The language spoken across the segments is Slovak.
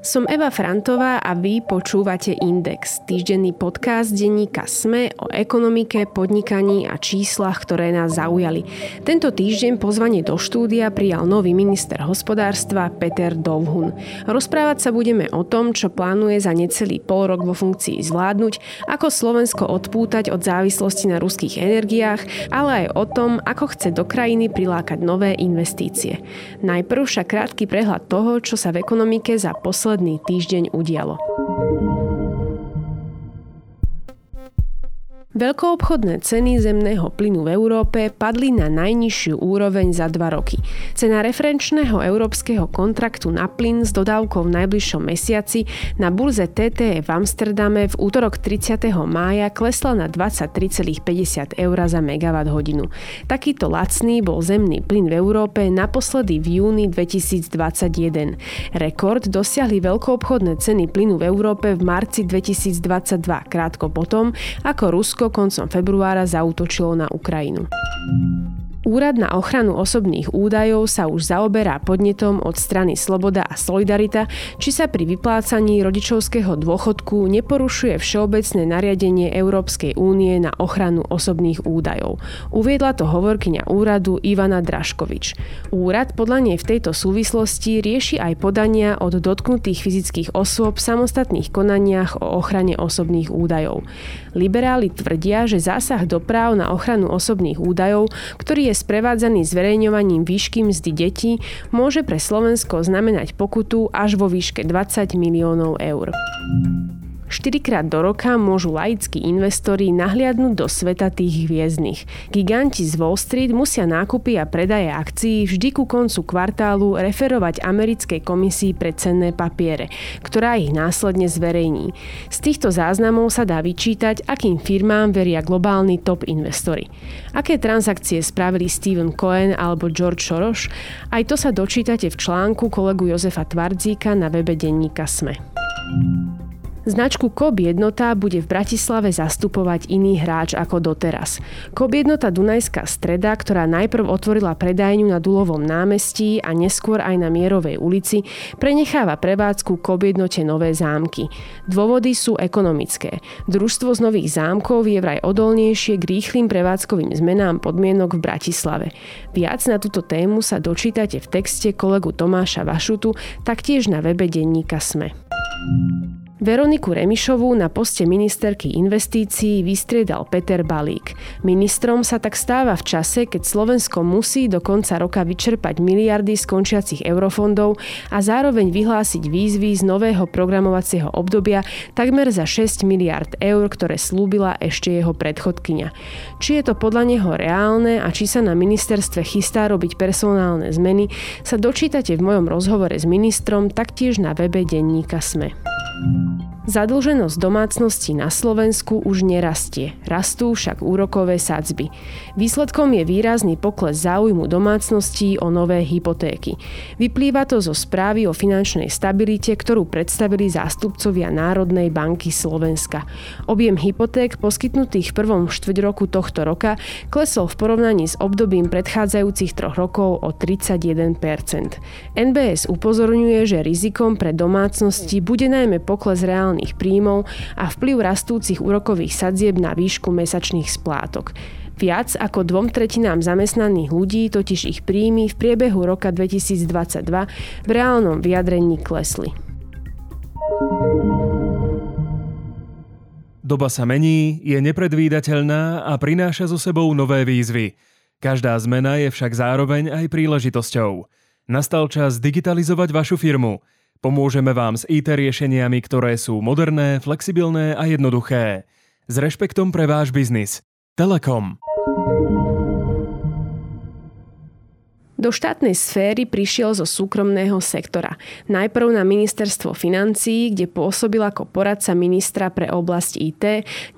Som Eva Frantová a vy počúvate Index, týždenný podcast denníka SME o ekonomike, podnikaní a číslach, ktoré nás zaujali. Tento týždeň pozvanie do štúdia prijal nový minister hospodárstva Peter Dovhun. Rozprávať sa budeme o tom, čo plánuje za necelý pol rok vo funkcii zvládnuť, ako Slovensko odpútať od závislosti na ruských energiách, ale aj o tom, ako chce do krajiny prilákať nové investície. Najprv však krátky prehľad toho, čo sa v ekonomike za posledný posledný týždeň udialo. Veľkoobchodné ceny zemného plynu v Európe padli na najnižšiu úroveň za dva roky. Cena referenčného európskeho kontraktu na plyn s dodávkou v najbližšom mesiaci na burze TTE v Amsterdame v útorok 30. mája klesla na 23,50 eur za megawatt hodinu. Takýto lacný bol zemný plyn v Európe naposledy v júni 2021. Rekord dosiahli veľkoobchodné ceny plynu v Európe v marci 2022, krátko potom, ako Rusko Koncom februára zautočilo na Ukrajinu. Úrad na ochranu osobných údajov sa už zaoberá podnetom od strany Sloboda a Solidarita, či sa pri vyplácaní rodičovského dôchodku neporušuje všeobecné nariadenie Európskej únie na ochranu osobných údajov. Uviedla to hovorkyňa úradu Ivana Draškovič. Úrad podľa nej v tejto súvislosti rieši aj podania od dotknutých fyzických osôb v samostatných konaniach o ochrane osobných údajov. Liberáli tvrdia, že zásah do práv na ochranu osobných údajov, ktorý je sprevádzaný zverejňovaním výšky mzdy detí, môže pre Slovensko znamenať pokutu až vo výške 20 miliónov eur. Štyrikrát do roka môžu laickí investori nahliadnúť do sveta tých hviezdnych. Giganti z Wall Street musia nákupy a predaje akcií vždy ku koncu kvartálu referovať americkej komisii pre cenné papiere, ktorá ich následne zverejní. Z týchto záznamov sa dá vyčítať, akým firmám veria globálni top investori. Aké transakcie spravili Steven Cohen alebo George Soros? Aj to sa dočítate v článku kolegu Jozefa Tvardzíka na webe denníka SME. Značku KOB jednota bude v Bratislave zastupovať iný hráč ako doteraz. KOB jednota Dunajská streda, ktorá najprv otvorila predajňu na Dulovom námestí a neskôr aj na Mierovej ulici, prenecháva prevádzku KOB jednote Nové zámky. Dôvody sú ekonomické. Družstvo z Nových zámkov je vraj odolnejšie k rýchlým prevádzkovým zmenám podmienok v Bratislave. Viac na túto tému sa dočítate v texte kolegu Tomáša Vašutu, taktiež na webe denníka SME. Veroniku Remišovú na poste ministerky investícií vystriedal Peter Balík. Ministrom sa tak stáva v čase, keď Slovensko musí do konca roka vyčerpať miliardy skončiacich eurofondov a zároveň vyhlásiť výzvy z nového programovacieho obdobia takmer za 6 miliard eur, ktoré slúbila ešte jeho predchodkynia. Či je to podľa neho reálne a či sa na ministerstve chystá robiť personálne zmeny, sa dočítate v mojom rozhovore s ministrom taktiež na webe denníka SME. Zadlženosť domácností na Slovensku už nerastie, rastú však úrokové sadzby. Výsledkom je výrazný pokles záujmu domácností o nové hypotéky. Vyplýva to zo správy o finančnej stabilite, ktorú predstavili zástupcovia Národnej banky Slovenska. Objem hypoték poskytnutých v prvom štvrť roku tohto roka klesol v porovnaní s obdobím predchádzajúcich troch rokov o 31%. NBS upozorňuje, že rizikom pre domácnosti bude najmä pokles reálnych reálnych príjmov a vplyv rastúcich úrokových sadzieb na výšku mesačných splátok. Viac ako dvom tretinám zamestnaných ľudí totiž ich príjmy v priebehu roka 2022 v reálnom vyjadrení klesli. Doba sa mení, je nepredvídateľná a prináša so sebou nové výzvy. Každá zmena je však zároveň aj príležitosťou. Nastal čas digitalizovať vašu firmu – Pomôžeme vám s IT riešeniami, ktoré sú moderné, flexibilné a jednoduché. S rešpektom pre váš biznis. Telekom. Do štátnej sféry prišiel zo súkromného sektora. Najprv na ministerstvo financií, kde pôsobil ako poradca ministra pre oblasť IT,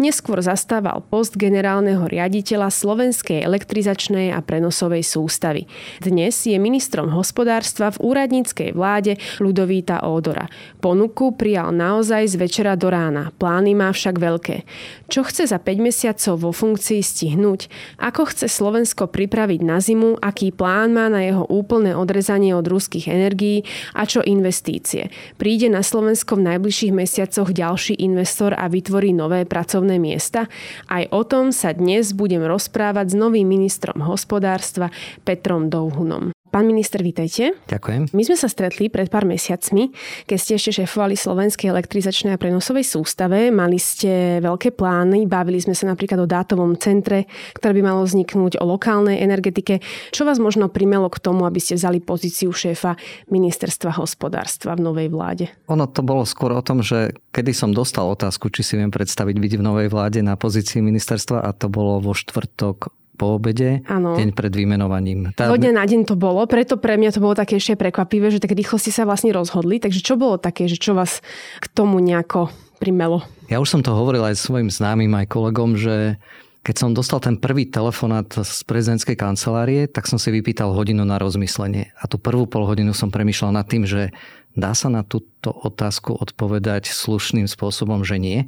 neskôr zastával post generálneho riaditeľa Slovenskej elektrizačnej a prenosovej sústavy. Dnes je ministrom hospodárstva v úradníckej vláde Ludovíta Ódora. Ponuku prijal naozaj z večera do rána, plány má však veľké. Čo chce za 5 mesiacov vo funkcii stihnúť? Ako chce Slovensko pripraviť na zimu? Aký plán má na jeho úplné odrezanie od ruských energií a čo investície. Príde na Slovensko v najbližších mesiacoch ďalší investor a vytvorí nové pracovné miesta? Aj o tom sa dnes budem rozprávať s novým ministrom hospodárstva Petrom Douhunom. Pán minister, vítajte. Ďakujem. My sme sa stretli pred pár mesiacmi, keď ste ešte šefovali Slovenskej elektrizačnej a prenosovej sústave. Mali ste veľké plány, bavili sme sa napríklad o dátovom centre, ktoré by malo vzniknúť o lokálnej energetike. Čo vás možno primelo k tomu, aby ste vzali pozíciu šéfa ministerstva hospodárstva v novej vláde? Ono to bolo skôr o tom, že kedy som dostal otázku, či si viem predstaviť byť v novej vláde na pozícii ministerstva a to bolo vo štvrtok po obede, ano. deň pred vymenovaním. Tá... Vodne na deň to bolo, preto pre mňa to bolo také ešte prekvapivé, že tak rýchlo ste sa vlastne rozhodli. Takže čo bolo také, že čo vás k tomu nejako primelo? Ja už som to hovoril aj svojim známym, aj kolegom, že keď som dostal ten prvý telefonát z prezidentskej kancelárie, tak som si vypýtal hodinu na rozmyslenie. A tú prvú pol hodinu som premyšľal nad tým, že dá sa na túto otázku odpovedať slušným spôsobom, že nie,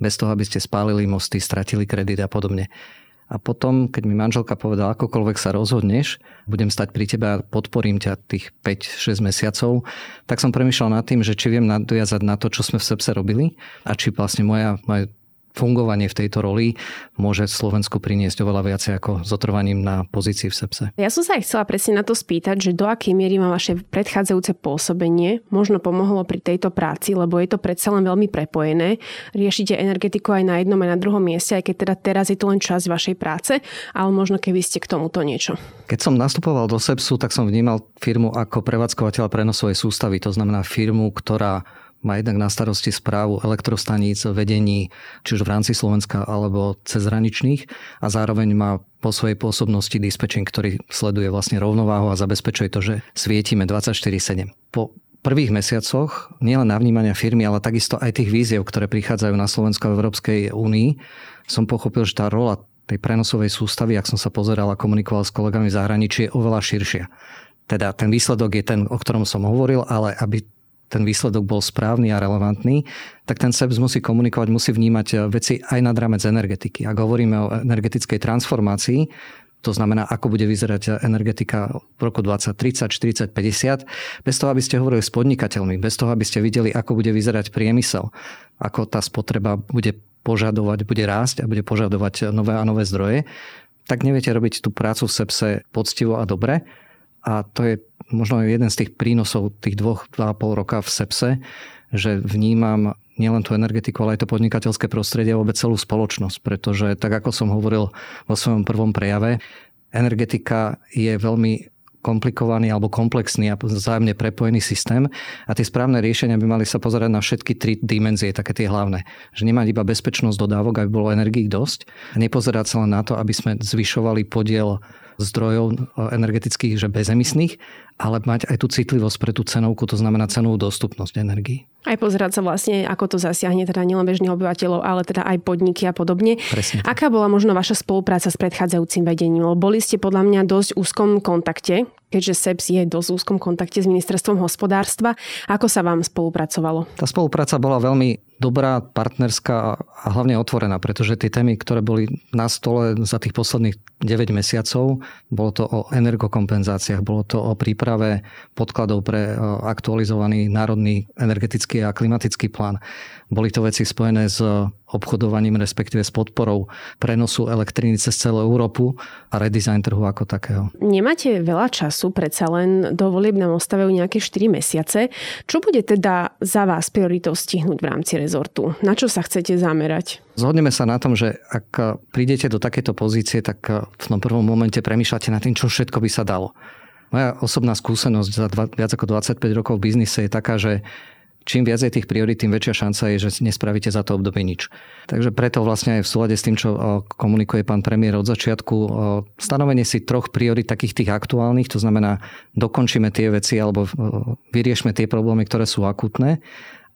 bez toho, aby ste spálili mosty, stratili kredit a podobne. A potom, keď mi manželka povedala, akokoľvek sa rozhodneš, budem stať pri tebe a podporím ťa tých 5-6 mesiacov, tak som premyšľal nad tým, že či viem nadviazať na to, čo sme v SEPSE robili a či vlastne moja, moja fungovanie v tejto roli môže Slovensku priniesť oveľa viacej ako zotrvaním na pozícii v SEPSE. Ja som sa aj chcela presne na to spýtať, že do akej miery má vaše predchádzajúce pôsobenie možno pomohlo pri tejto práci, lebo je to predsa len veľmi prepojené. Riešite energetiku aj na jednom aj na druhom mieste, aj keď teda teraz je to len časť vašej práce, ale možno keby ste k tomuto niečo. Keď som nastupoval do SEPSu, tak som vnímal firmu ako prevádzkovateľa prenosovej sústavy, to znamená firmu, ktorá má jednak na starosti správu elektrostaníc, vedení, či už v rámci Slovenska alebo cezhraničných a zároveň má po svojej pôsobnosti dispečing, ktorý sleduje vlastne rovnováhu a zabezpečuje to, že svietime 24-7. Po prvých mesiacoch nielen na vnímania firmy, ale takisto aj tých víziev, ktoré prichádzajú na Slovensko a Európskej únii, som pochopil, že tá rola tej prenosovej sústavy, ak som sa pozeral a komunikoval s kolegami v zahraničí, je oveľa širšia. Teda ten výsledok je ten, o ktorom som hovoril, ale aby ten výsledok bol správny a relevantný, tak ten SEPS musí komunikovať, musí vnímať eh, veci aj nad rámec energetiky. Ak hovoríme o energetickej transformácii, to znamená, ako bude vyzerať energetika v roku 2030, 40, 50, bez toho, aby ste hovorili s podnikateľmi, bez toho, aby ste videli, ako bude vyzerať priemysel, ako tá spotreba bude požadovať, bude rásť a bude požadovať nové a nové zdroje, tak neviete robiť tú prácu v SEPSE poctivo a dobre. A to je možno jeden z tých prínosov tých dvoch, dva a pol roka v SEPSE, že vnímam nielen tú energetiku, ale aj to podnikateľské prostredie a vôbec celú spoločnosť. Pretože tak ako som hovoril vo svojom prvom prejave, energetika je veľmi komplikovaný alebo komplexný a vzájomne prepojený systém a tie správne riešenia by mali sa pozerať na všetky tri dimenzie, také tie hlavné. Že nemať iba bezpečnosť dodávok, aby bolo energii dosť a nepozerať sa len na to, aby sme zvyšovali podiel zdrojov e, energetických, že bezemisných, ale mať aj tú citlivosť pre tú cenovku, to znamená cenovú dostupnosť energii. Aj pozerať sa vlastne, ako to zasiahne teda nielen bežných obyvateľov, ale teda aj podniky a podobne. Presne. Aká bola možno vaša spolupráca s predchádzajúcim vedením? Lebo boli ste podľa mňa dosť úzkom kontakte, keďže SEPS je dosť úzkom kontakte s ministerstvom hospodárstva. Ako sa vám spolupracovalo? Tá spolupráca bola veľmi dobrá, partnerská a hlavne otvorená, pretože tie témy, ktoré boli na stole za tých posledných 9 mesiacov, bolo to o energokompenzáciách, bolo to o príprave podkladov pre aktualizovaný národný energetický a klimatický plán. Boli to veci spojené s obchodovaním, respektíve s podporou prenosu elektriny cez celú Európu a redesign trhu ako takého. Nemáte veľa času, predsa len do volieb nám ostávajú nejaké 4 mesiace. Čo bude teda za vás prioritou stihnúť v rámci rezortu? Na čo sa chcete zamerať? Zhodneme sa na tom, že ak prídete do takéto pozície, tak v tom prvom momente premýšľate nad tým, čo všetko by sa dalo. Moja osobná skúsenosť za dva, viac ako 25 rokov v biznise je taká, že čím viac je tých priorit, tým väčšia šanca je, že nespravíte za to obdobie nič. Takže preto vlastne aj v súlade s tým, čo komunikuje pán premiér od začiatku, stanovenie si troch priorit takých tých aktuálnych, to znamená dokončíme tie veci alebo vyriešme tie problémy, ktoré sú akutné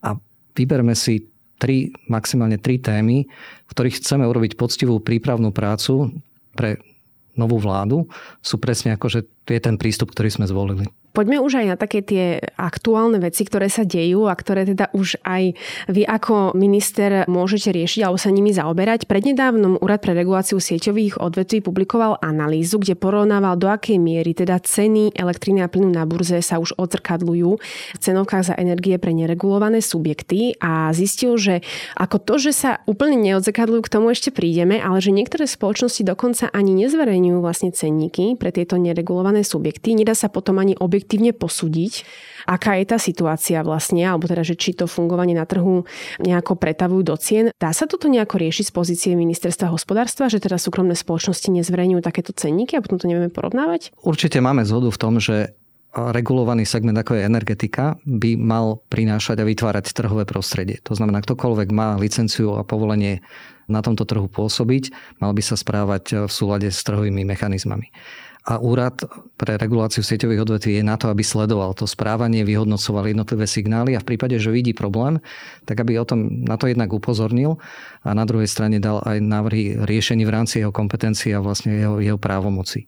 a vyberme si tri, maximálne tri témy, v ktorých chceme urobiť poctivú prípravnú prácu pre novú vládu, sú presne ako, že je ten prístup, ktorý sme zvolili. Poďme už aj na také tie aktuálne veci, ktoré sa dejú a ktoré teda už aj vy ako minister môžete riešiť alebo sa nimi zaoberať. Prednedávnom Úrad pre reguláciu sieťových odvetví publikoval analýzu, kde porovnával do akej miery teda ceny elektriny a plynu na burze sa už odzrkadľujú v cenovkách za energie pre neregulované subjekty a zistil, že ako to, že sa úplne neodzrkadľujú, k tomu ešte prídeme, ale že niektoré spoločnosti dokonca ani nezverejňujú vlastne cenníky pre tieto neregulované subjekty. Nedá sa potom ani objektívne posúdiť, aká je tá situácia vlastne, alebo teda, že či to fungovanie na trhu nejako pretavujú do cien. Dá sa toto nejako riešiť z pozície ministerstva hospodárstva, že teda súkromné spoločnosti nezverejňujú takéto cenníky a potom to nevieme porovnávať? Určite máme zhodu v tom, že regulovaný segment ako je energetika by mal prinášať a vytvárať trhové prostredie. To znamená, ktokoľvek má licenciu a povolenie na tomto trhu pôsobiť, mal by sa správať v súlade s trhovými mechanizmami a úrad pre reguláciu sieťových odvetví je na to, aby sledoval to správanie, vyhodnocoval jednotlivé signály a v prípade, že vidí problém, tak aby o tom na to jednak upozornil a na druhej strane dal aj návrhy riešení v rámci jeho kompetencií a vlastne jeho, jeho právomoci.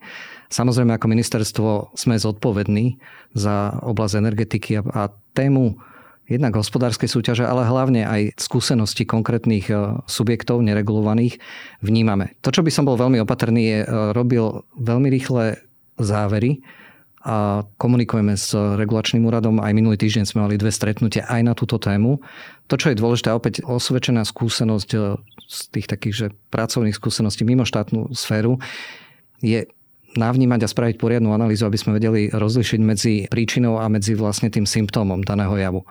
Samozrejme, ako ministerstvo sme zodpovední za oblasť energetiky a, a tému jednak hospodárskej súťaže, ale hlavne aj skúsenosti konkrétnych e, subjektov neregulovaných vnímame. To, čo by som bol veľmi opatrný, je e, robil veľmi rýchle závery a komunikujeme s regulačným úradom. Aj minulý týždeň sme mali dve stretnutia aj na túto tému. To, čo je dôležité, opäť osvedčená skúsenosť e, z tých takých že pracovných skúseností mimo štátnu sféru, je navnímať a spraviť poriadnu analýzu, aby sme vedeli rozlišiť medzi príčinou a medzi vlastne tým symptómom daného javu.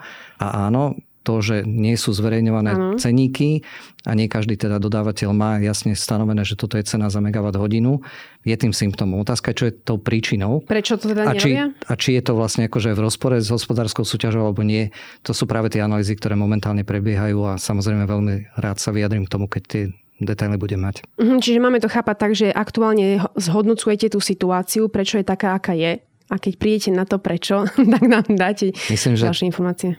A áno, to, že nie sú zverejňované ano. ceníky a nie každý teda dodávateľ má jasne stanovené, že toto je cena za megawatt hodinu, je tým symptómom. Otázka je, čo je tou príčinou. Prečo to teda a či, a či je to vlastne akože v rozpore s hospodárskou súťažou alebo nie. To sú práve tie analýzy, ktoré momentálne prebiehajú a samozrejme veľmi rád sa vyjadrím k tomu, keď tie detaily budem mať. Mhm, čiže máme to chápať tak, že aktuálne zhodnocujete tú situáciu, prečo je taká, aká je. A keď prídete na to prečo, tak nám dáte Myslím, že ďalšie informácie.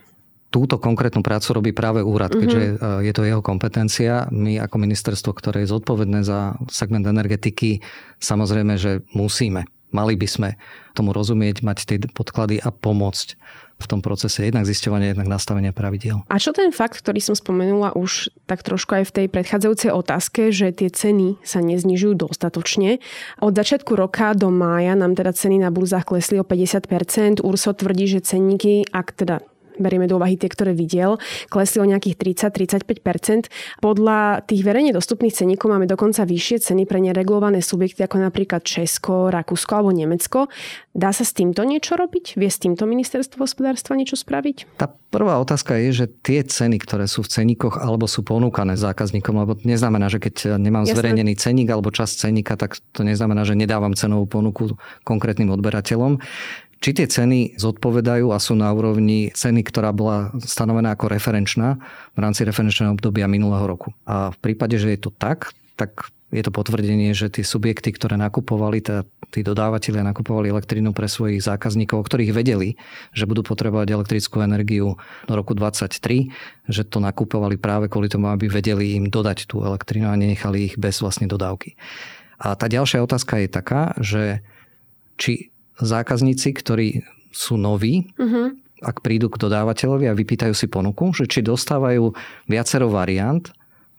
Túto konkrétnu prácu robí práve úrad, mm-hmm. keďže e, je to jeho kompetencia. My ako ministerstvo, ktoré je zodpovedné za segment energetiky, samozrejme, že musíme, mali by sme tomu rozumieť, mať tie podklady a pomôcť v tom procese jednak zisťovania, jednak nastavenia pravidiel. A čo ten fakt, ktorý som spomenula už tak trošku aj v tej predchádzajúcej otázke, že tie ceny sa neznižujú dostatočne. Od začiatku roka do mája nám teda ceny na burzách klesli o 50%. Urso tvrdí, že cenníky, ak teda berieme do úvahy tie, ktoré videl, klesli o nejakých 30-35%. Podľa tých verejne dostupných ceníkov máme dokonca vyššie ceny pre neregulované subjekty ako napríklad Česko, Rakúsko alebo Nemecko. Dá sa s týmto niečo robiť? Vie s týmto ministerstvo hospodárstva niečo spraviť? Tá prvá otázka je, že tie ceny, ktoré sú v ceníkoch alebo sú ponúkané zákazníkom, lebo neznamená, že keď nemám Jasne. zverejnený ceník alebo čas ceníka, tak to neznamená, že nedávam cenovú ponuku konkrétnym odberateľom či tie ceny zodpovedajú a sú na úrovni ceny, ktorá bola stanovená ako referenčná v rámci referenčného obdobia minulého roku. A v prípade, že je to tak, tak je to potvrdenie, že tie subjekty, ktoré nakupovali, tá, tí dodávateľia nakupovali elektrínu pre svojich zákazníkov, o ktorých vedeli, že budú potrebovať elektrickú energiu do roku 2023, že to nakupovali práve kvôli tomu, aby vedeli im dodať tú elektrínu a nenechali ich bez vlastne dodávky. A tá ďalšia otázka je taká, že či zákazníci, ktorí sú noví, uh-huh. ak prídu k dodávateľovi a vypýtajú si ponuku, že či dostávajú viacero variant,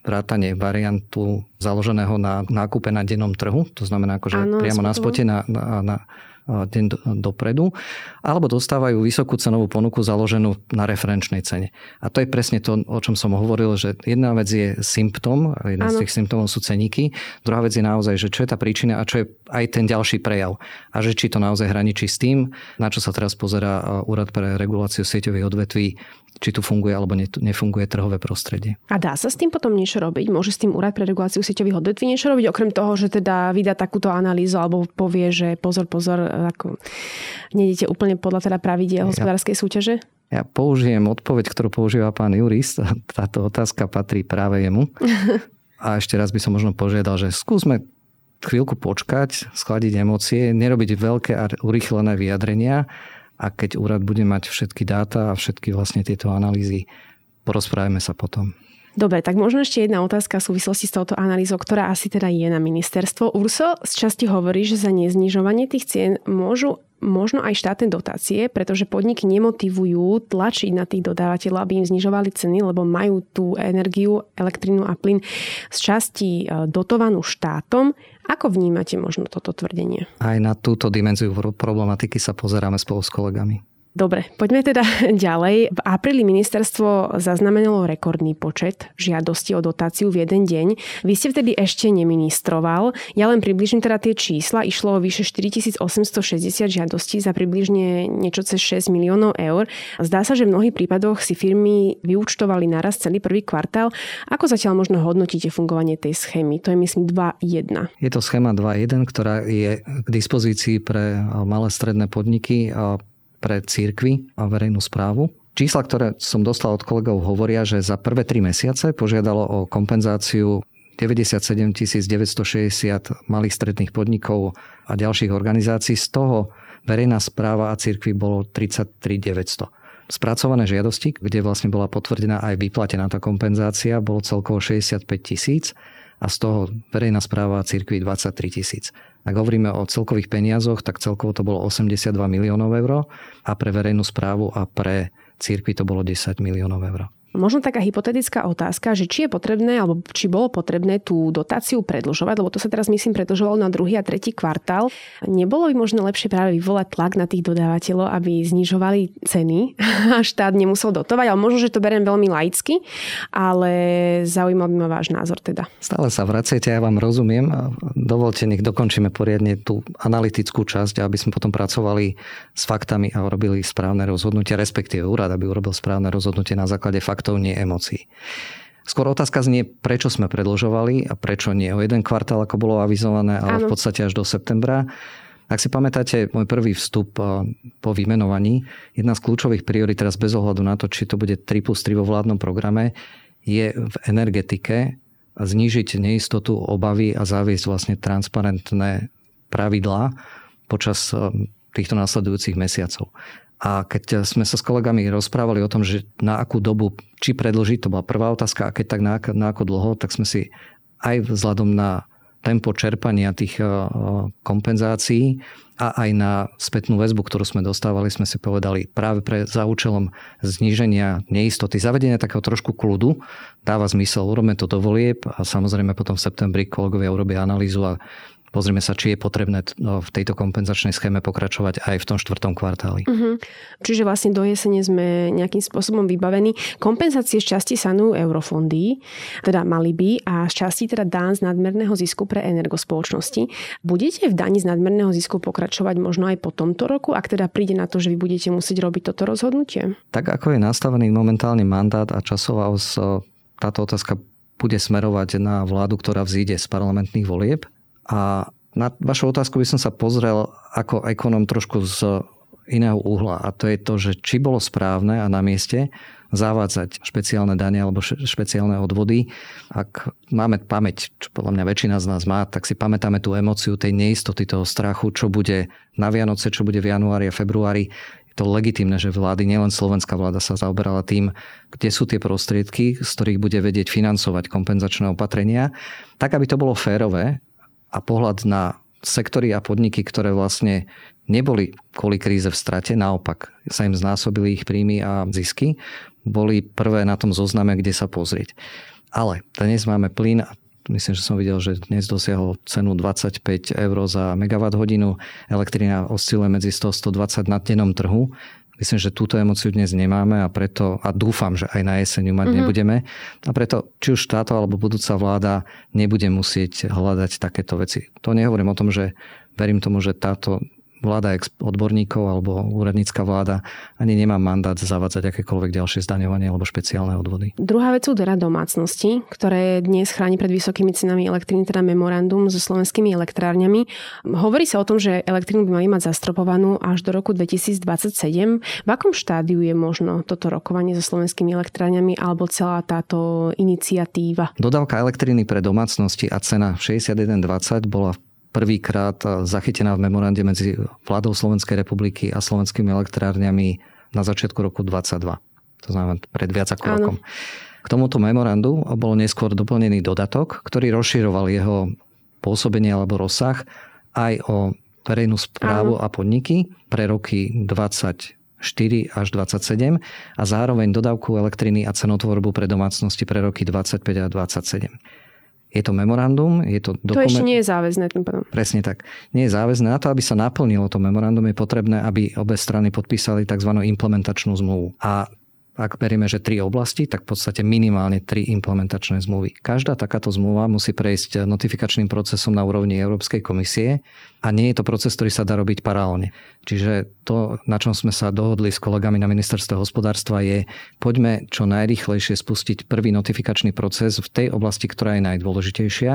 vrátanie variantu založeného na nákupe na dennom trhu, to znamená akože ano, priamo na spote na, na, na deň dopredu, alebo dostávajú vysokú cenovú ponuku založenú na referenčnej cene. A to je presne to, o čom som hovoril, že jedna vec je symptom, jeden ano. z tých symptómov sú ceníky, druhá vec je naozaj, že čo je tá príčina a čo je aj ten ďalší prejav. A že či to naozaj hraničí s tým, na čo sa teraz pozera Úrad pre reguláciu sieťových odvetví, či tu funguje alebo nefunguje trhové prostredie. A dá sa s tým potom niečo robiť? Môže s tým úrad pre reguláciu sieťových odvetví niečo robiť, okrem toho, že teda vydá takúto analýzu alebo povie, že pozor, pozor, ako nedete úplne podľa teda pravidiel hospodárskej súťaže? Ja použijem odpoveď, ktorú používa pán Juris. Táto otázka patrí práve jemu. A ešte raz by som možno požiadal, že skúsme chvíľku počkať, schladiť emócie, nerobiť veľké a urychlené vyjadrenia a keď úrad bude mať všetky dáta a všetky vlastne tieto analýzy, porozprávame sa potom. Dobre, tak možno ešte jedna otázka v súvislosti s touto analýzou, ktorá asi teda je na ministerstvo. Urso z časti hovorí, že za neznižovanie tých cien môžu možno aj štátne dotácie, pretože podniky nemotivujú tlačiť na tých dodávateľov, aby im znižovali ceny, lebo majú tú energiu, elektrínu a plyn z časti e, dotovanú štátom. Ako vnímate možno toto tvrdenie? Aj na túto dimenziu problematiky sa pozeráme spolu s kolegami. Dobre, poďme teda ďalej. V apríli ministerstvo zaznamenalo rekordný počet žiadostí o dotáciu v jeden deň. Vy ste vtedy ešte neministroval. Ja len približím teda tie čísla. Išlo o vyše 4860 žiadostí za približne niečo cez 6 miliónov eur. Zdá sa, že v mnohých prípadoch si firmy vyúčtovali naraz celý prvý kvartál. Ako zatiaľ možno hodnotíte fungovanie tej schémy? To je myslím 2.1. Je to schéma 2.1, ktorá je k dispozícii pre malé stredné podniky pre církvy a verejnú správu. Čísla, ktoré som dostal od kolegov, hovoria, že za prvé tri mesiace požiadalo o kompenzáciu 97 960 malých stredných podnikov a ďalších organizácií. Z toho verejná správa a církvy bolo 33 900. Spracované žiadosti, kde vlastne bola potvrdená aj vyplatená tá kompenzácia, bolo celkovo 65 tisíc a z toho verejná správa a církvy 23 tisíc. Ak hovoríme o celkových peniazoch, tak celkovo to bolo 82 miliónov eur a pre verejnú správu a pre církvy to bolo 10 miliónov eur. Možno taká hypotetická otázka, že či je potrebné, alebo či bolo potrebné tú dotáciu predlžovať, lebo to sa teraz myslím predlžovalo na druhý a tretí kvartál. Nebolo by možno lepšie práve vyvolať tlak na tých dodávateľov, aby znižovali ceny a štát nemusel dotovať, ale možno, že to beriem veľmi laicky, ale zaujímal by ma váš názor teda. Stále sa vracete, ja vám rozumiem. Dovolte, nech dokončíme poriadne tú analytickú časť, aby sme potom pracovali s faktami a urobili správne rozhodnutie, respektíve úrad, aby urobil správne rozhodnutie na základe faktov faktov, nie emócií. Skôr otázka znie, prečo sme predlžovali a prečo nie o jeden kvartál, ako bolo avizované, ale ano. v podstate až do septembra. Ak si pamätáte môj prvý vstup eh, po vymenovaní, jedna z kľúčových priorit teraz bez ohľadu na to, či to bude 3 plus 3 vo vládnom programe, je v energetike znížiť neistotu, obavy a zaviesť vlastne transparentné pravidlá počas eh, týchto následujúcich mesiacov. A keď sme sa s kolegami rozprávali o tom, že na akú dobu, či predlžiť, to bola prvá otázka, a keď tak na, na ako dlho, tak sme si aj vzhľadom na tempo čerpania tých eh, kompenzácií a aj na spätnú väzbu, ktorú sme dostávali, sme si povedali práve pre za účelom zníženia neistoty, zavedenia takého trošku kľudu dáva zmysel, urobme to do volieb a samozrejme potom v septembri kolegovia urobia analýzu a pozrieme sa, či je potrebné no, v tejto kompenzačnej schéme pokračovať aj v tom štvrtom kvartáli. Uh-huh. Čiže vlastne do jesene sme nejakým spôsobom vybavení. Kompenzácie z časti sanujú eurofondy, teda mali by, a z časti teda dán z nadmerného zisku pre energospoločnosti. Budete v daní z nadmerného zisku pokračovať možno aj po tomto roku, ak teda príde na to, že vy budete musieť robiť toto rozhodnutie? Tak ako je nastavený momentálny mandát a časová os, táto otázka bude smerovať na vládu, ktorá vzíde z parlamentných volieb a na vašu otázku by som sa pozrel ako ekonom trošku z iného uhla. A to je to, že či bolo správne a na mieste zavádzať špeciálne dane alebo špeciálne odvody. Ak máme pamäť, čo podľa mňa väčšina z nás má, tak si pamätáme tú emociu tej neistoty, toho strachu, čo bude na Vianoce, čo bude v januári a februári. Je to legitimné, že vlády, nielen slovenská vláda sa zaoberala tým, kde sú tie prostriedky, z ktorých bude vedieť financovať kompenzačné opatrenia, tak aby to bolo férové a pohľad na sektory a podniky, ktoré vlastne neboli kvôli kríze v strate, naopak sa im znásobili ich príjmy a zisky, boli prvé na tom zozname, kde sa pozrieť. Ale dnes máme plyn a myslím, že som videl, že dnes dosiahol cenu 25 eur za megawatt hodinu. Elektrina osciluje medzi 100-120 na dennom trhu. Myslím, že túto emociu dnes nemáme a preto, a dúfam, že aj na jeseň mať mm-hmm. nebudeme. A preto, či už táto alebo budúca vláda nebude musieť hľadať takéto veci. To nehovorím o tom, že verím tomu, že táto vláda odborníkov alebo úradnícka vláda ani nemá mandát zavádzať akékoľvek ďalšie zdaňovanie alebo špeciálne odvody. Druhá vec sú teda domácnosti, ktoré dnes chráni pred vysokými cenami elektriny, teda memorandum so slovenskými elektrárňami. Hovorí sa o tom, že elektrínu by mali mať zastropovanú až do roku 2027. V akom štádiu je možno toto rokovanie so slovenskými elektrárňami alebo celá táto iniciatíva? Dodávka elektriny pre domácnosti a cena 61,20 bola v prvýkrát zachytená v memorande medzi vládou Slovenskej republiky a slovenskými elektrárňami na začiatku roku 22. To znamená pred viac ako Áno. rokom. K tomuto memorandu bol neskôr doplnený dodatok, ktorý rozširoval jeho pôsobenie alebo rozsah aj o verejnú správu Áno. a podniky pre roky 20 4 až 27 a zároveň dodávku elektriny a cenotvorbu pre domácnosti pre roky 25 a 27. Je to memorandum, je to dokument... To ešte nie je záväzné tým pádom. Presne tak. Nie je záväzné. Na to, aby sa naplnilo to memorandum, je potrebné, aby obe strany podpísali tzv. implementačnú zmluvu. A ak berieme, že tri oblasti, tak v podstate minimálne tri implementačné zmluvy. Každá takáto zmluva musí prejsť notifikačným procesom na úrovni Európskej komisie a nie je to proces, ktorý sa dá robiť paralelne. Čiže to, na čom sme sa dohodli s kolegami na ministerstve hospodárstva je, poďme čo najrychlejšie spustiť prvý notifikačný proces v tej oblasti, ktorá je najdôležitejšia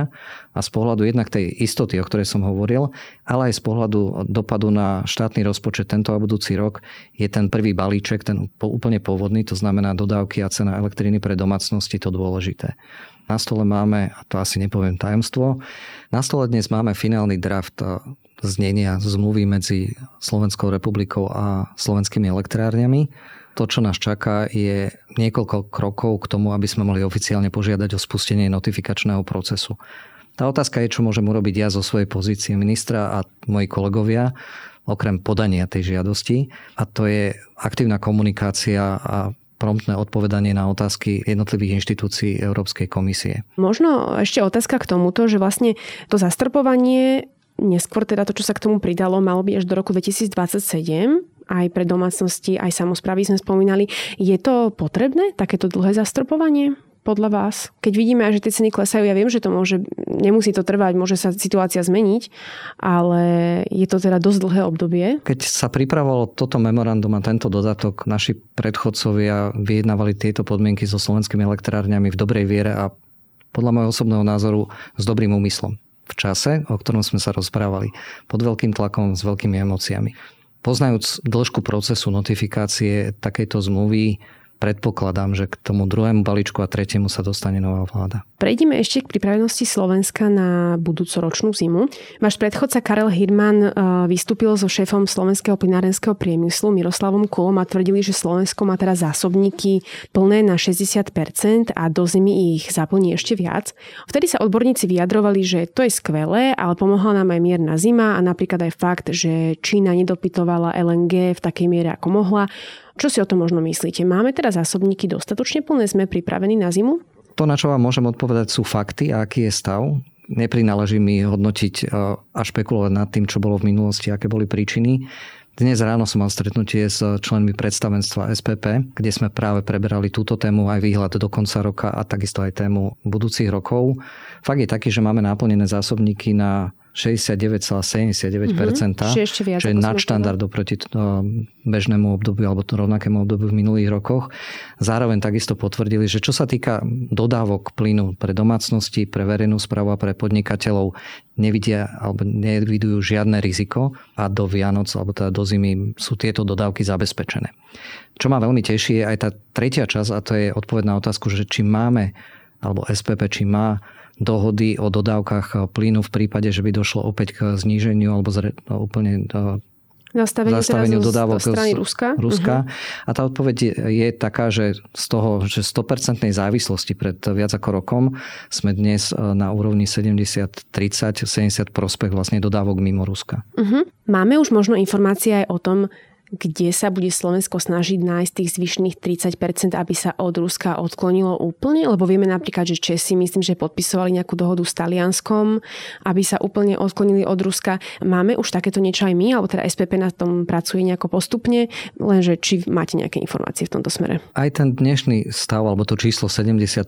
a z pohľadu jednak tej istoty, o ktorej som hovoril, ale aj z pohľadu dopadu na štátny rozpočet tento a budúci rok je ten prvý balíček, ten úplne pôvodný, to znamená dodávky a cena elektriny pre domácnosti, to dôležité. Na stole máme, a to asi nepoviem tajomstvo, na stole dnes máme finálny draft znenia zmluvy medzi Slovenskou republikou a slovenskými elektrárňami. To, čo nás čaká, je niekoľko krokov k tomu, aby sme mohli oficiálne požiadať o spustenie notifikačného procesu. Tá otázka je, čo môžem urobiť ja zo svojej pozície ministra a moji kolegovia, okrem podania tej žiadosti. A to je aktívna komunikácia a promptné odpovedanie na otázky jednotlivých inštitúcií Európskej komisie. Možno ešte otázka k tomuto, že vlastne to zastropovanie Neskôr teda to, čo sa k tomu pridalo, malo byť až do roku 2027 aj pre domácnosti, aj samozprávy sme spomínali. Je to potrebné, takéto dlhé zastropovanie? Podľa vás? Keď vidíme, že tie ceny klesajú, ja viem, že to môže, nemusí to trvať, môže sa situácia zmeniť, ale je to teda dosť dlhé obdobie. Keď sa pripravovalo toto memorandum a tento dodatok, naši predchodcovia vyjednávali tieto podmienky so slovenskými elektrárňami v dobrej viere a podľa môjho osobného názoru s dobrým úmyslom v čase, o ktorom sme sa rozprávali, pod veľkým tlakom, s veľkými emóciami. Poznajúc dĺžku procesu notifikácie takejto zmluvy, predpokladám, že k tomu druhému balíčku a tretiemu sa dostane nová vláda. Prejdeme ešte k pripravenosti Slovenska na budúcoročnú zimu. Váš predchodca Karel Hirman eh, vystúpil so šéfom slovenského plinárenského priemyslu Miroslavom Kulom a tvrdili, že Slovensko má teraz zásobníky plné na 60% a do zimy ich zaplní ešte viac. Vtedy sa odborníci vyjadrovali, že to je skvelé, ale pomohla nám aj mierna zima a napríklad aj fakt, že Čína nedopytovala LNG v takej miere, ako mohla. Čo si o tom možno myslíte? Máme teda zásobníky dostatočne plné? Sme pripravení na zimu? To, na čo vám môžem odpovedať, sú fakty a aký je stav. Neprináleží mi hodnotiť e, a špekulovať nad tým, čo bolo v minulosti, aké boli príčiny. Dnes ráno som mal stretnutie s členmi predstavenstva SPP, kde sme práve preberali túto tému aj výhľad do konca roka a takisto aj tému budúcich rokov. Fakt je taký, že máme naplnené zásobníky na 69,79%, mm-hmm. čo je nadštandard oproti bežnému obdobiu alebo rovnakému obdobiu v minulých rokoch. Zároveň takisto potvrdili, že čo sa týka dodávok plynu pre domácnosti, pre verejnú správu a pre podnikateľov, nevidia alebo nevidujú žiadne riziko a do Vianoc alebo teda do zimy sú tieto dodávky zabezpečené. Čo ma veľmi teší je aj tá tretia časť a to je odpoveď na otázku, že či máme alebo SPP, či má dohody o dodávkach plynu v prípade, že by došlo opäť k zníženiu alebo zre, no, úplne zastaveniu, zastaveniu dodávok z strany Ruska. Ruska. Uh-huh. A tá odpoveď je, je taká, že z toho, že 100% závislosti pred viac ako rokom sme dnes e, na úrovni 70-30, 70 prospech vlastne dodávok mimo Ruska. Uh-huh. Máme už možno informácie aj o tom, kde sa bude Slovensko snažiť nájsť tých zvyšných 30%, aby sa od Ruska odklonilo úplne? Lebo vieme napríklad, že Česi myslím, že podpisovali nejakú dohodu s Talianskom, aby sa úplne odklonili od Ruska. Máme už takéto niečo aj my, alebo teda SPP na tom pracuje nejako postupne, lenže či máte nejaké informácie v tomto smere? Aj ten dnešný stav, alebo to číslo 70%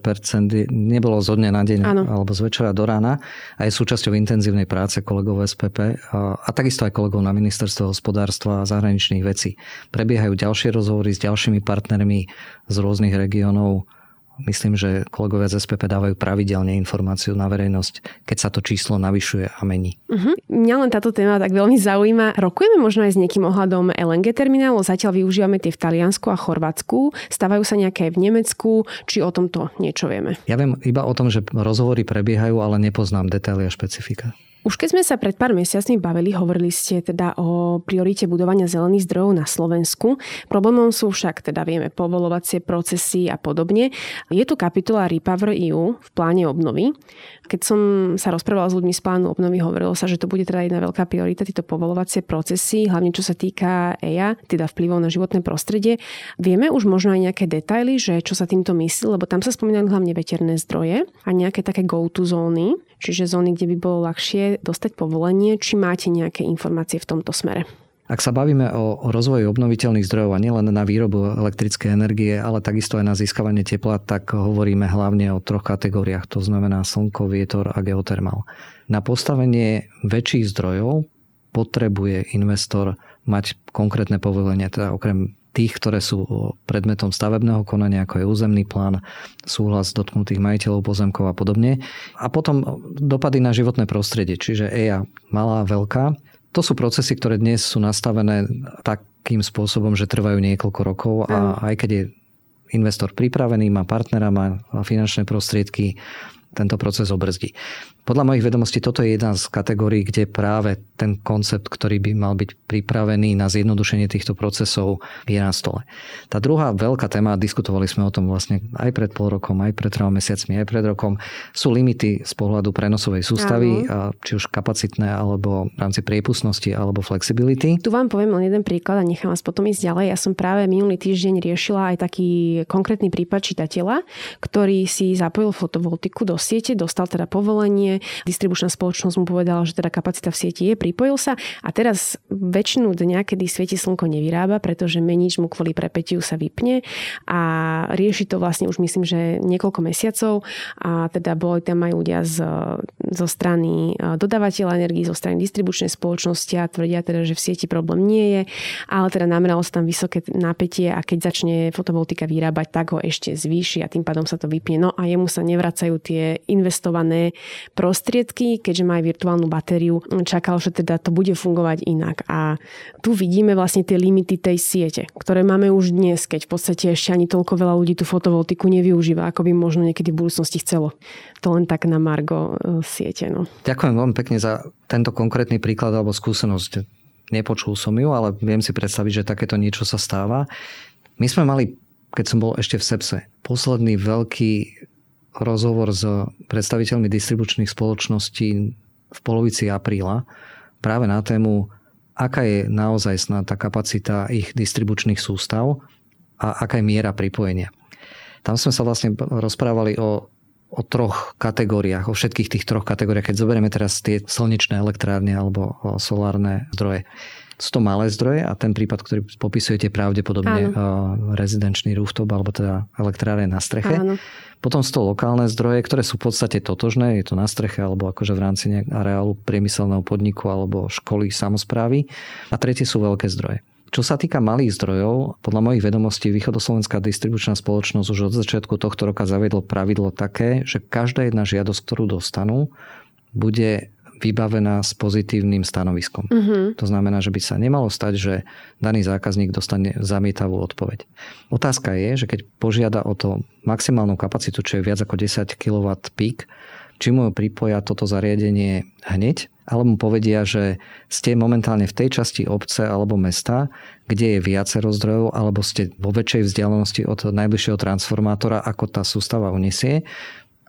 nebolo zo dňa na deň, ano. alebo z večera do rána a je súčasťou intenzívnej práce kolegov SPP a, a takisto aj kolegov na ministerstve hospodárstva a zahraničných vecí veci. Prebiehajú ďalšie rozhovory s ďalšími partnermi z rôznych regiónov. Myslím, že kolegovia z SPP dávajú pravidelne informáciu na verejnosť, keď sa to číslo navyšuje a mení. Uh-huh. Mňa len táto téma tak veľmi zaujíma. Rokujeme možno aj s niekým ohľadom LNG terminálu. Zatiaľ využívame tie v Taliansku a Chorvátsku. Stávajú sa nejaké v Nemecku. Či o tomto niečo vieme? Ja viem iba o tom, že rozhovory prebiehajú, ale nepoznám detaily a špecifika. Už keď sme sa pred pár mesiacmi bavili, hovorili ste teda o priorite budovania zelených zdrojov na Slovensku. Problémom sú však, teda vieme, povolovacie procesy a podobne. Je tu kapitola Repower EU v pláne obnovy. Keď som sa rozprávala s ľuďmi z plánu obnovy, hovorilo sa, že to bude teda jedna veľká priorita, tieto povolovacie procesy, hlavne čo sa týka EIA, teda vplyvov na životné prostredie. Vieme už možno aj nejaké detaily, že čo sa týmto myslí, lebo tam sa spomínajú hlavne veterné zdroje a nejaké také go-to zóny, čiže zóny, kde by bolo ľahšie dostať povolenie. Či máte nejaké informácie v tomto smere? Ak sa bavíme o, rozvoji obnoviteľných zdrojov a nielen na výrobu elektrickej energie, ale takisto aj na získavanie tepla, tak hovoríme hlavne o troch kategóriách, to znamená slnko, vietor a geotermal. Na postavenie väčších zdrojov potrebuje investor mať konkrétne povolenie, teda okrem tých, ktoré sú predmetom stavebného konania, ako je územný plán, súhlas dotknutých majiteľov pozemkov a podobne. A potom dopady na životné prostredie, čiže EIA malá, veľká, to sú procesy, ktoré dnes sú nastavené takým spôsobom, že trvajú niekoľko rokov a aj keď je investor pripravený, má partnera, má finančné prostriedky, tento proces obrzdí. Podľa mojich vedomostí toto je jedna z kategórií, kde práve ten koncept, ktorý by mal byť pripravený na zjednodušenie týchto procesov, je na stole. Tá druhá veľká téma, diskutovali sme o tom vlastne aj pred pol rokom, aj pred troma mesiacmi, aj pred rokom, sú limity z pohľadu prenosovej sústavy, Áno. či už kapacitné, alebo v rámci priepustnosti, alebo flexibility. Tu vám poviem len jeden príklad a nechám vás potom ísť ďalej. Ja som práve minulý týždeň riešila aj taký konkrétny prípad čitateľa, ktorý si zapojil fotovoltiku do siete, dostal teda povolenie, Distribučná spoločnosť mu povedala, že teda kapacita v sieti je, pripojil sa. A teraz väčšinu dňa, kedy svieti slnko nevyrába, pretože menič mu kvôli prepetiu sa vypne a rieši to vlastne už myslím, že niekoľko mesiacov. A teda boli tam aj ľudia z, zo strany e, dodávateľa energii, zo strany distribučnej spoločnosti a tvrdia teda, že v sieti problém nie je, ale teda nameralo sa tam vysoké napätie a keď začne fotovoltika vyrábať, tak ho ešte zvýši a tým pádom sa to vypne. No a jemu sa nevracajú tie investované prostriedky, keďže má aj virtuálnu batériu, čakal, že teda to bude fungovať inak. A tu vidíme vlastne tie limity tej siete, ktoré máme už dnes, keď v podstate ešte ani toľko veľa ľudí tú fotovoltiku nevyužíva, ako by možno niekedy v budúcnosti chcelo. To len tak na margo e, siete. No. Ďakujem veľmi pekne za tento konkrétny príklad alebo skúsenosť. Nepočul som ju, ale viem si predstaviť, že takéto niečo sa stáva. My sme mali, keď som bol ešte v SEPSE, posledný veľký rozhovor s predstaviteľmi distribučných spoločností v polovici apríla práve na tému, aká je naozaj tá kapacita ich distribučných sústav a aká je miera pripojenia. Tam sme sa vlastne rozprávali o, o troch kategóriách, o všetkých tých troch kategóriách, keď zoberieme teraz tie slnečné elektrárne alebo solárne zdroje. Sú to malé zdroje a ten prípad, ktorý popisujete pravdepodobne Áno. rezidenčný rooftop alebo teda elektráre na streche. Áno. Potom sú to lokálne zdroje, ktoré sú v podstate totožné, je to na streche alebo akože v rámci areálu priemyselného podniku alebo školy, samozprávy. A tretie sú veľké zdroje. Čo sa týka malých zdrojov, podľa mojich vedomostí Východoslovenská distribučná spoločnosť už od začiatku tohto roka zaviedlo pravidlo také, že každá jedna žiadosť, ktorú dostanú, bude vybavená s pozitívnym stanoviskom. Uh-huh. To znamená, že by sa nemalo stať, že daný zákazník dostane zamietavú odpoveď. Otázka je, že keď požiada o to maximálnu kapacitu, čo je viac ako 10 kW pík, či mu pripoja toto zariadenie hneď, alebo mu povedia, že ste momentálne v tej časti obce alebo mesta, kde je viacero zdrojov, alebo ste vo väčšej vzdialenosti od najbližšieho transformátora, ako tá sústava uniesie,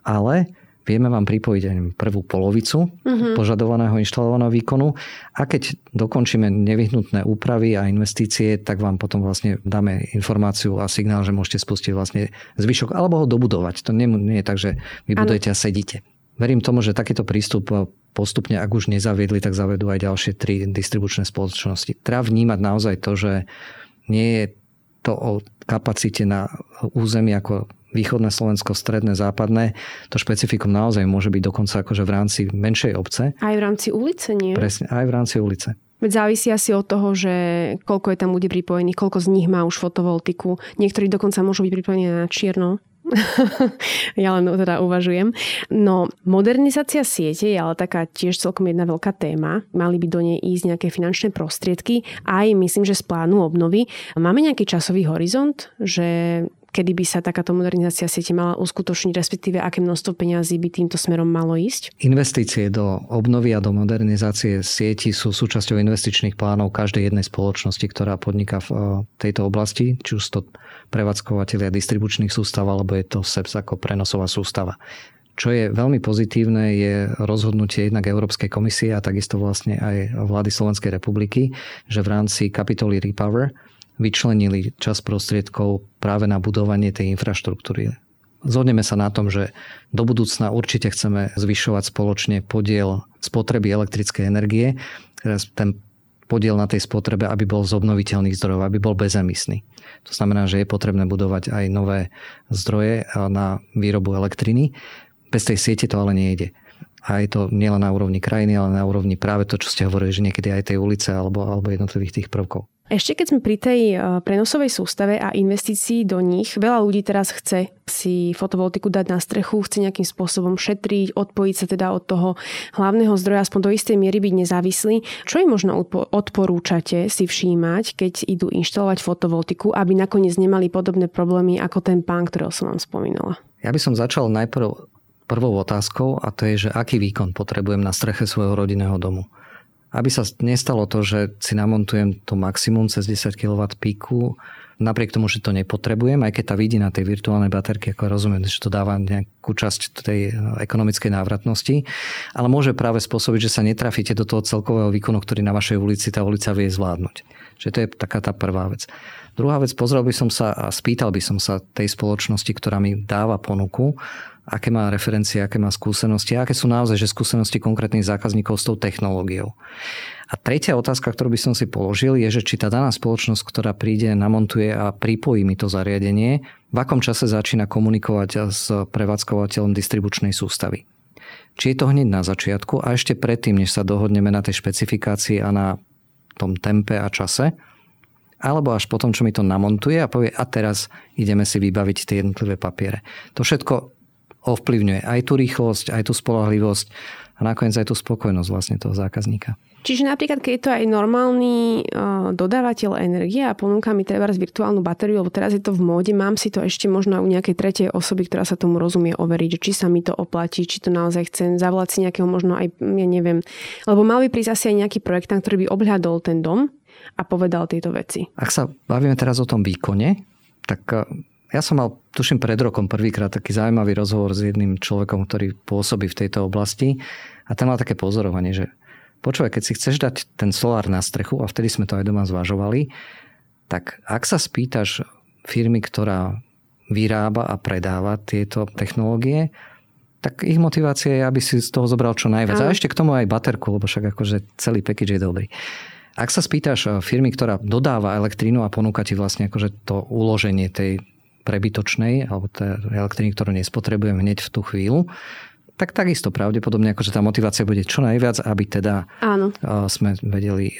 ale vieme vám pripojiť aj prvú polovicu uh-huh. požadovaného inštalovaného výkonu a keď dokončíme nevyhnutné úpravy a investície, tak vám potom vlastne dáme informáciu a signál, že môžete spustiť vlastne zvyšok alebo ho dobudovať. To nie, nie je tak, že vybudujete a sedíte. Verím tomu, že takýto prístup postupne, ak už nezaviedli, tak zavedú aj ďalšie tri distribučné spoločnosti. Treba vnímať naozaj to, že nie je to o kapacite na území ako východné Slovensko, stredné, západné, to špecifikum naozaj môže byť dokonca akože v rámci menšej obce. Aj v rámci ulice, nie? Presne, aj v rámci ulice. Veď závisí asi od toho, že koľko je tam ľudí pripojených, koľko z nich má už fotovoltiku. Niektorí dokonca môžu byť pripojení na čierno. ja len teda uvažujem. No, modernizácia siete je ale taká tiež celkom jedna veľká téma. Mali by do nej ísť nejaké finančné prostriedky. Aj myslím, že z plánu obnovy. Máme nejaký časový horizont, že kedy by sa takáto modernizácia siete mala uskutočniť, respektíve aké množstvo peňazí by týmto smerom malo ísť? Investície do obnovy a do modernizácie sieti sú súčasťou investičných plánov každej jednej spoločnosti, ktorá podniká v eh, tejto oblasti, či už to prevádzkovateľia distribučných sústav, alebo je to SEPS ako prenosová sústava. Čo je veľmi pozitívne, je rozhodnutie jednak Európskej komisie a takisto vlastne aj vlády Slovenskej republiky, že v rámci kapitoly Repower vyčlenili čas prostriedkov práve na budovanie tej infraštruktúry. Zhodneme sa na tom, že do budúcna určite chceme zvyšovať spoločne podiel spotreby elektrickej energie, ten podiel na tej spotrebe, aby bol z obnoviteľných zdrojov, aby bol bezemisný. To znamená, že je potrebné budovať aj nové zdroje na výrobu elektriny. Bez tej siete to ale nejde. A je to nielen na úrovni krajiny, ale na úrovni práve to, čo ste hovorili, že niekedy aj tej ulice alebo, alebo jednotlivých tých prvkov. Ešte keď sme pri tej e, prenosovej sústave a investícií do nich, veľa ľudí teraz chce si fotovoltiku dať na strechu, chce nejakým spôsobom šetriť, odpojiť sa teda od toho hlavného zdroja, aspoň do istej miery byť nezávislý. Čo im možno odporúčate si všímať, keď idú inštalovať fotovoltiku, aby nakoniec nemali podobné problémy ako ten pán, ktorého som vám spomínala? Ja by som začal najprv prvou otázkou a to je, že aký výkon potrebujem na streche svojho rodinného domu. Aby sa nestalo to, že si namontujem to maximum cez 10 kW píku, napriek tomu, že to nepotrebujem, aj keď tá vidí na tej virtuálnej baterke, ako rozumiem, že to dáva nejakú časť tej ekonomickej návratnosti, ale môže práve spôsobiť, že sa netrafíte do toho celkového výkonu, ktorý na vašej ulici tá ulica vie zvládnuť. Čiže to je taká tá prvá vec. Druhá vec, pozrel by som sa a spýtal by som sa tej spoločnosti, ktorá mi dáva ponuku, aké má referencie, aké má skúsenosti a aké sú naozaj že skúsenosti konkrétnych zákazníkov s tou technológiou. A tretia otázka, ktorú by som si položil, je, že či tá daná spoločnosť, ktorá príde, namontuje a pripojí mi to zariadenie, v akom čase začína komunikovať s prevádzkovateľom distribučnej sústavy. Či je to hneď na začiatku a ešte predtým, než sa dohodneme na tej špecifikácii a na tom tempe a čase, alebo až potom, čo mi to namontuje a povie, a teraz ideme si vybaviť tie jednotlivé papiere. To všetko ovplyvňuje aj tú rýchlosť, aj tú spolahlivosť a nakoniec aj tú spokojnosť vlastne toho zákazníka. Čiže napríklad, keď je to aj normálny uh, dodávateľ energie a ponúka mi treba virtuálnu batériu, lebo teraz je to v móde, mám si to ešte možno u nejakej tretej osoby, ktorá sa tomu rozumie overiť, či sa mi to oplatí, či to naozaj chcem, zavolať si nejakého možno aj, ja neviem, lebo mal by prísť asi aj nejaký projektant, ktorý by obhľadol ten dom a povedal tieto veci. Ak sa bavíme teraz o tom výkone, tak ja som mal, tuším, pred rokom prvýkrát taký zaujímavý rozhovor s jedným človekom, ktorý pôsobí v tejto oblasti a tam mal také pozorovanie, že počúvaj, keď si chceš dať ten solár na strechu, a vtedy sme to aj doma zvažovali, tak ak sa spýtaš firmy, ktorá vyrába a predáva tieto technológie, tak ich motivácia je, aby si z toho zobral čo najviac. A ešte k tomu aj baterku, lebo však akože celý package je dobrý. Ak sa spýtaš firmy, ktorá dodáva elektrínu a ponúka ti vlastne akože to uloženie tej prebytočnej alebo tej elektriny, ktorú nespotrebujem hneď v tú chvíľu, tak takisto pravdepodobne, akože tá motivácia bude čo najviac, aby teda Áno. sme vedeli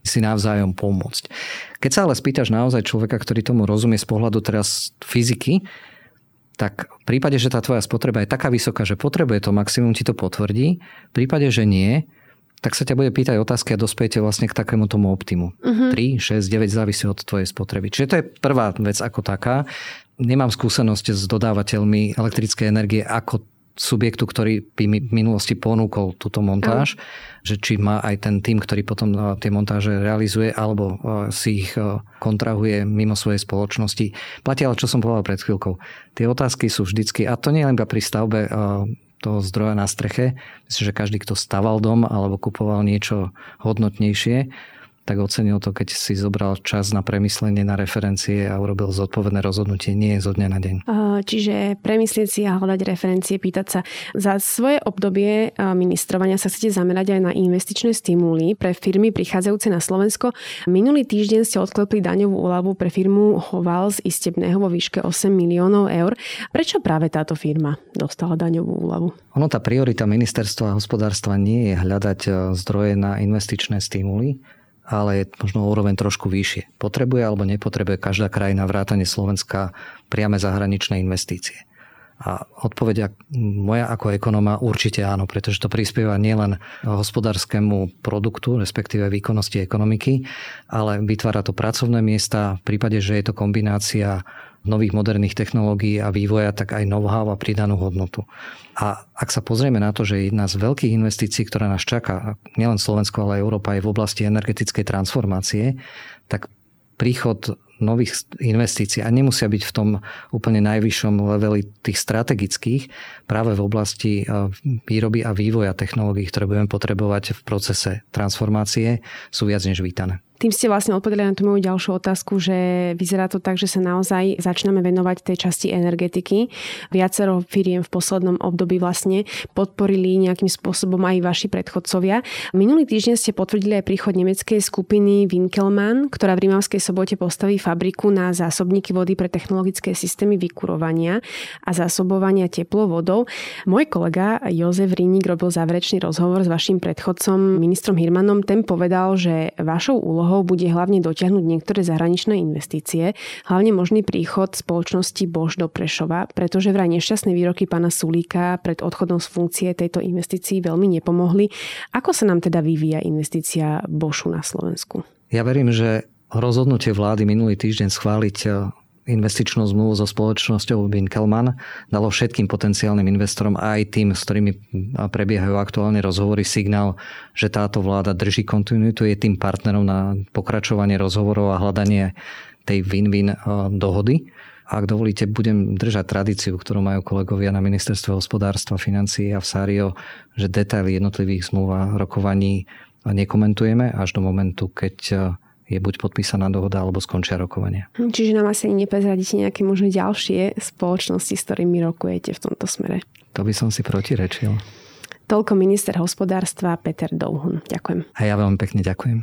si navzájom pomôcť. Keď sa ale spýtaš naozaj človeka, ktorý tomu rozumie z pohľadu teraz fyziky, tak v prípade, že tá tvoja spotreba je taká vysoká, že potrebuje to maximum, ti to potvrdí. V prípade, že nie, tak sa ťa bude pýtať otázky a dospejete vlastne k takému tomu optimu. Uh-huh. 3, 6, 9 závisí od tvojej spotreby. Čiže to je prvá vec ako taká. Nemám skúsenosť s dodávateľmi elektrickej energie ako subjektu, ktorý by mi v minulosti ponúkol túto montáž, uh-huh. že či má aj ten tým, ktorý potom tie montáže realizuje, alebo si ich kontrahuje mimo svojej spoločnosti. Platí ale, čo som povedal pred chvíľkou. Tie otázky sú vždycky, a to nie len iba pri stavbe toho zdroja na streche. Myslím, že každý, kto staval dom alebo kupoval niečo hodnotnejšie, tak ocenil to, keď si zobral čas na premyslenie, na referencie a urobil zodpovedné rozhodnutie, nie zo dňa na deň. Čiže premyslieť si a hľadať referencie, pýtať sa. Za svoje obdobie ministrovania sa chcete zamerať aj na investičné stimuly pre firmy prichádzajúce na Slovensko. Minulý týždeň ste odklepli daňovú úľavu pre firmu Hoval z Istebného vo výške 8 miliónov eur. Prečo práve táto firma dostala daňovú úľavu? Ono tá priorita ministerstva hospodárstva nie je hľadať e, zdroje na investičné stimuly, ale je možno úroveň trošku vyššie. Potrebuje alebo nepotrebuje každá krajina vrátane Slovenska priame zahraničné investície. A odpovedia moja ako ekonóma určite áno, pretože to prispieva nielen hospodárskému produktu, respektíve výkonnosti ekonomiky, ale vytvára to pracovné miesta. V prípade, že je to kombinácia nových moderných technológií a vývoja, tak aj know-how a pridanú hodnotu. A ak sa pozrieme na to, že jedna z veľkých investícií, ktorá nás čaká, nielen Slovensko, ale aj Európa je v oblasti energetickej transformácie, tak príchod nových investícií a nemusia byť v tom úplne najvyššom leveli tých strategických práve v oblasti e, výroby a vývoja technológií, ktoré budeme potrebovať v procese transformácie, sú viac než vítané. Tým ste vlastne odpovedali na tú moju ďalšiu otázku, že vyzerá to tak, že sa naozaj začíname venovať tej časti energetiky. Viacero firiem v poslednom období vlastne podporili nejakým spôsobom aj vaši predchodcovia. Minulý týždeň ste potvrdili aj príchod nemeckej skupiny Winkelmann, ktorá v Rímavskej sobote postaví fabriku na zásobníky vody pre technologické systémy vykurovania a zásobovania teplovodou. Môj kolega Jozef Rínik robil záverečný rozhovor s vašim predchodcom ministrom Hirmanom. Ten povedal, že vašou úlohou úlohou bude hlavne dotiahnuť niektoré zahraničné investície, hlavne možný príchod spoločnosti Bož do Prešova, pretože vraj nešťastné výroky pána Sulíka pred odchodom z funkcie tejto investícii veľmi nepomohli. Ako sa nám teda vyvíja investícia Bošu na Slovensku? Ja verím, že rozhodnutie vlády minulý týždeň schváliť investičnú zmluvu so spoločnosťou Winkelmann dalo všetkým potenciálnym investorom aj tým, s ktorými prebiehajú aktuálne rozhovory, signál, že táto vláda drží kontinuitu, je tým partnerom na pokračovanie rozhovorov a hľadanie tej win-win dohody. Ak dovolíte, budem držať tradíciu, ktorú majú kolegovia na ministerstve hospodárstva, financií a v Sário, že detaily jednotlivých zmluv a rokovaní nekomentujeme až do momentu, keď je buď podpísaná dohoda alebo skončia rokovania. Čiže nám asi neprezradíte nejaké možno ďalšie spoločnosti, s ktorými rokujete v tomto smere. To by som si protirečil. Toľko minister hospodárstva Peter Douhun. Ďakujem. A ja veľmi pekne ďakujem.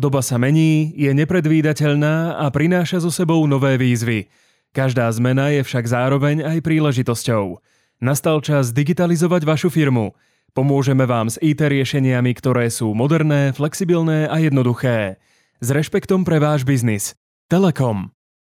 Doba sa mení, je nepredvídateľná a prináša so sebou nové výzvy. Každá zmena je však zároveň aj príležitosťou. Nastal čas digitalizovať vašu firmu. Pomôžeme vám s IT riešeniami, ktoré sú moderné, flexibilné a jednoduché. S rešpektom pre váš biznis. Telekom.